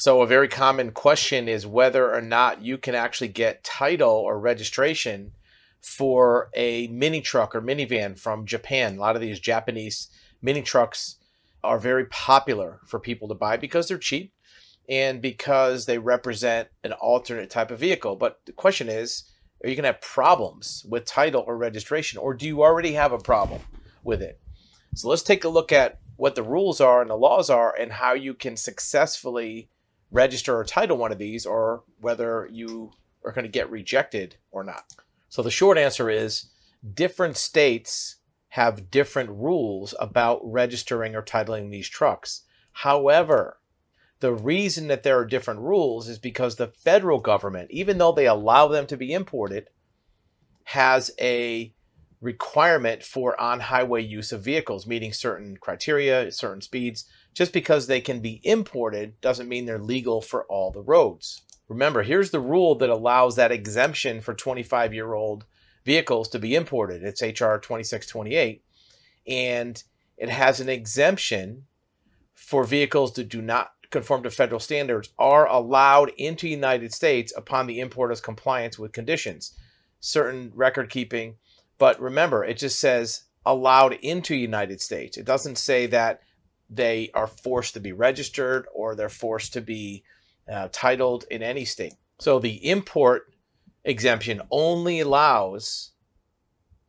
So, a very common question is whether or not you can actually get title or registration for a mini truck or minivan from Japan. A lot of these Japanese mini trucks are very popular for people to buy because they're cheap and because they represent an alternate type of vehicle. But the question is, are you going to have problems with title or registration, or do you already have a problem with it? So let's take a look at what the rules are and the laws are and how you can successfully register or title one of these or whether you are going to get rejected or not. So the short answer is different states have different rules about registering or titling these trucks. However, the reason that there are different rules is because the federal government, even though they allow them to be imported, has a requirement for on highway use of vehicles, meeting certain criteria, certain speeds. Just because they can be imported doesn't mean they're legal for all the roads. Remember, here's the rule that allows that exemption for 25 year old vehicles to be imported. It's HR 2628. And it has an exemption for vehicles that do not conform to federal standards are allowed into the United States upon the importer's compliance with conditions, certain record keeping. But remember, it just says allowed into United States. It doesn't say that they are forced to be registered or they're forced to be uh, titled in any state. So the import exemption only allows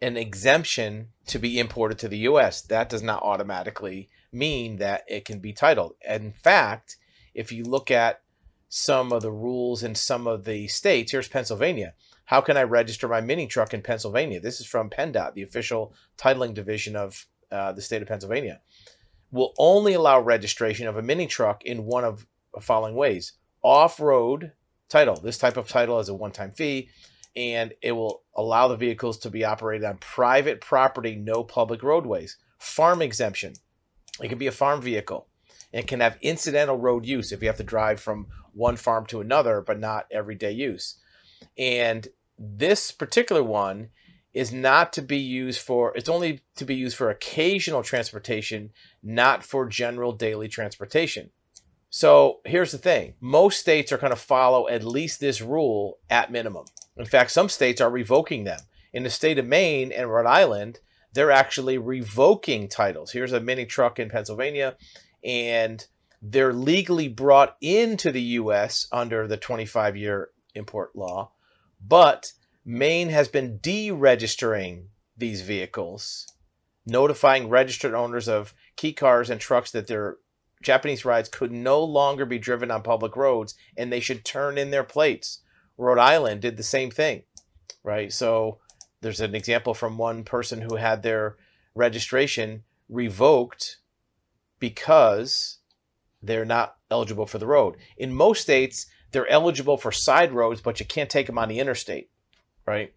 an exemption to be imported to the US. That does not automatically mean that it can be titled. In fact, if you look at some of the rules in some of the states, here's Pennsylvania. How can I register my mini truck in Pennsylvania? This is from PennDOT, the official titling division of uh, the state of Pennsylvania. Will only allow registration of a mini truck in one of the following ways off road title. This type of title has a one time fee and it will allow the vehicles to be operated on private property, no public roadways. Farm exemption. It can be a farm vehicle and can have incidental road use if you have to drive from one farm to another, but not everyday use. And this particular one is not to be used for, it's only to be used for occasional transportation, not for general daily transportation. So here's the thing most states are going to follow at least this rule at minimum. In fact, some states are revoking them. In the state of Maine and Rhode Island, they're actually revoking titles. Here's a mini truck in Pennsylvania, and they're legally brought into the U.S. under the 25 year import law, but Maine has been deregistering these vehicles, notifying registered owners of kei cars and trucks that their Japanese rides could no longer be driven on public roads and they should turn in their plates. Rhode Island did the same thing, right? So there's an example from one person who had their registration revoked because they're not eligible for the road. In most states, they're eligible for side roads, but you can't take them on the interstate, right?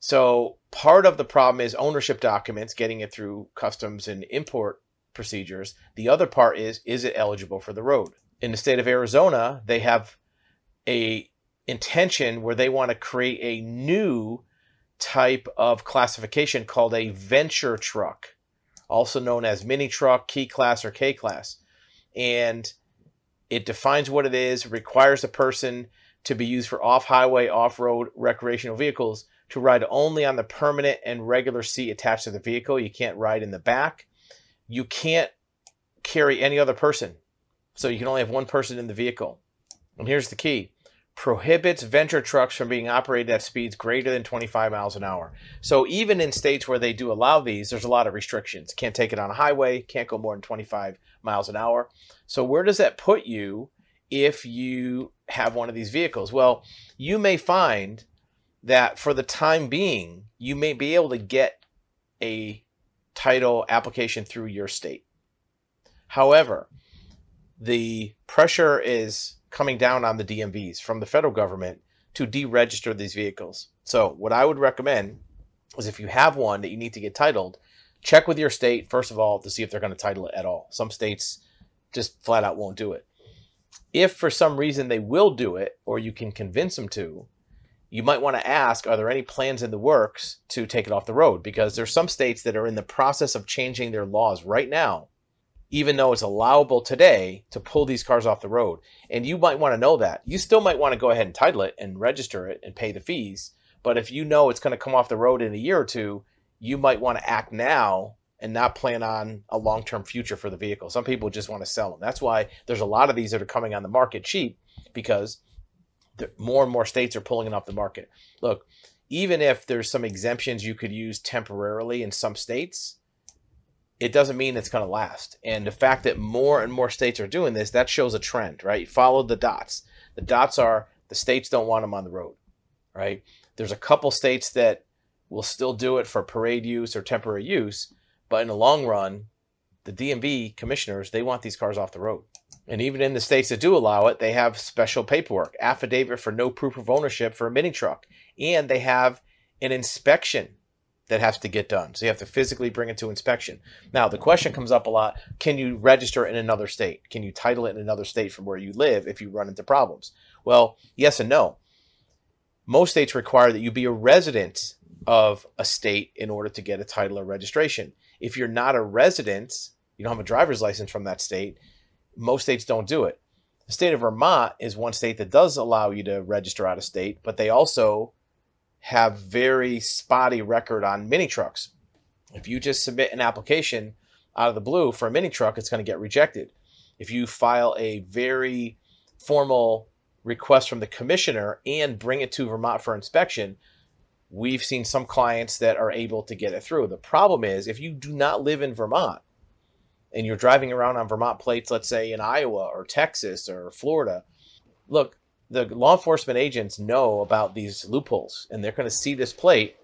So part of the problem is ownership documents, getting it through customs and import procedures. The other part is is it eligible for the road? In the state of Arizona, they have a intention where they want to create a new type of classification called a venture truck, also known as mini truck, kei class, or K class. And it defines what it is, requires a person to be used for off highway, off road recreational vehicles to ride only on the permanent and regular seat attached to the vehicle. You can't ride in the back you can't carry any other person. So you can only have one person in the vehicle. And here's the key prohibits venture trucks from being operated at speeds greater than 25 miles an hour. So even in states where they do allow these, there's a lot of restrictions. Can't take it on a highway, can't go more than 25 miles an hour. So where does that put you if you have one of these vehicles? Well, you may find that for the time being, you may be able to get a title application through your state. However, the pressure is coming down on the DMVs from the federal government to deregister these vehicles. So, what I would recommend is if you have one that you need to get titled, check with your state, first of all, to see if they're going to title it at all. Some states just flat out won't do it. If for some reason they will do it, or you can convince them to, you might want to ask are there any plans in the works to take it off the road because there's some states that are in the process of changing their laws right now even though it's allowable today to pull these cars off the road. And you might want to know that. You still might want to go ahead and title it and register it and pay the fees. But if you know it's going to come off the road in a year or two, you might want to act now and not plan on a long-term future for the vehicle. Some people just want to sell them. That's why there's a lot of these that are coming on the market cheap because more and more states are pulling it off the market. Look, even if there's some exemptions you could use temporarily in some states, it doesn't mean it's going to last. And the fact that more and more states are doing this, that shows a trend, right? Follow the dots. The dots are the states don't want them on the road, right? There's a couple states that will still do it for parade use or temporary use, but in the long run, the DMV commissioners, they want these cars off the road. And even in the states that do allow it, they have special paperwork, affidavit for no proof of ownership for a mini truck, and they have an inspection that has to get done. So you have to physically bring it to inspection. Now, the question comes up a lot can you register in another state? Can you title it in another state from where you live if you run into problems? Well, yes and no. Most states require that you be a resident of a state in order to get a title or registration. If you're not a resident, you don't have a driver's license from that state, most states don't do it. The state of Vermont is one state that does allow you to register out of state, but they also have very spotty record on mini trucks. If you just submit an application out of the blue for a mini truck, it's going to get rejected. If you file a very formal request from the commissioner and bring it to Vermont for inspection, we've seen some clients that are able to get it through. The problem is if you do not live in Vermont and you're driving around on Vermont plates, let's say in Iowa or Texas or Florida, look, the law enforcement agents know about these loopholes and they're going to see this plate.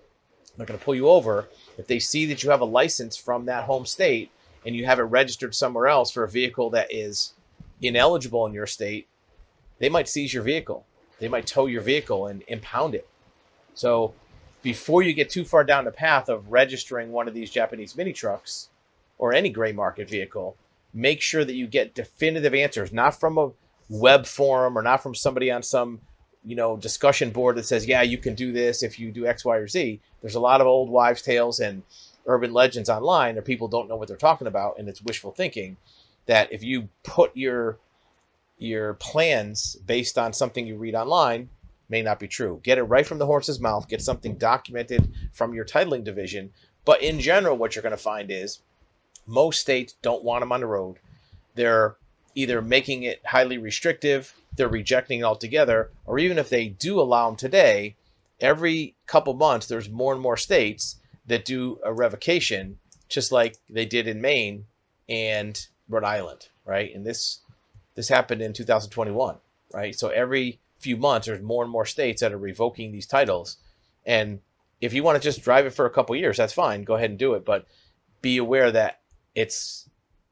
They're going to pull you over. If they see that you have a license from that home state and you have it registered somewhere else for a vehicle that is ineligible in your state, they might seize your vehicle. They might tow your vehicle and impound it. So before you get too far down the path of registering one of these Japanese mini trucks or any gray market vehicle, make sure that you get definitive answers, not from a web forum or not from somebody on some you know discussion board that says yeah you can do this if you do x y or z. There's a lot of old wives tales and urban legends online or people don't know what they're talking about and it's wishful thinking that if you put your your plans based on something you read online may not be true get it right from the horse's mouth get something documented from your titling division but in general what you're going to find is most states don't want them on the road they're either making it highly restrictive, they're rejecting it altogether, or even if they do allow them today, every couple months there's more and more states that do a revocation, just like they did in Maine and Rhode Island, right? And this this happened in 2021, right? So every few months there's more and more states that are revoking these titles. And if you want to just drive it for a couple years, that's fine. Go ahead and do it, but be aware that it's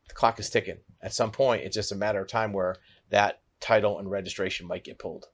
the clock is ticking at some point, it's just a matter of time where that title and registration might get pulled.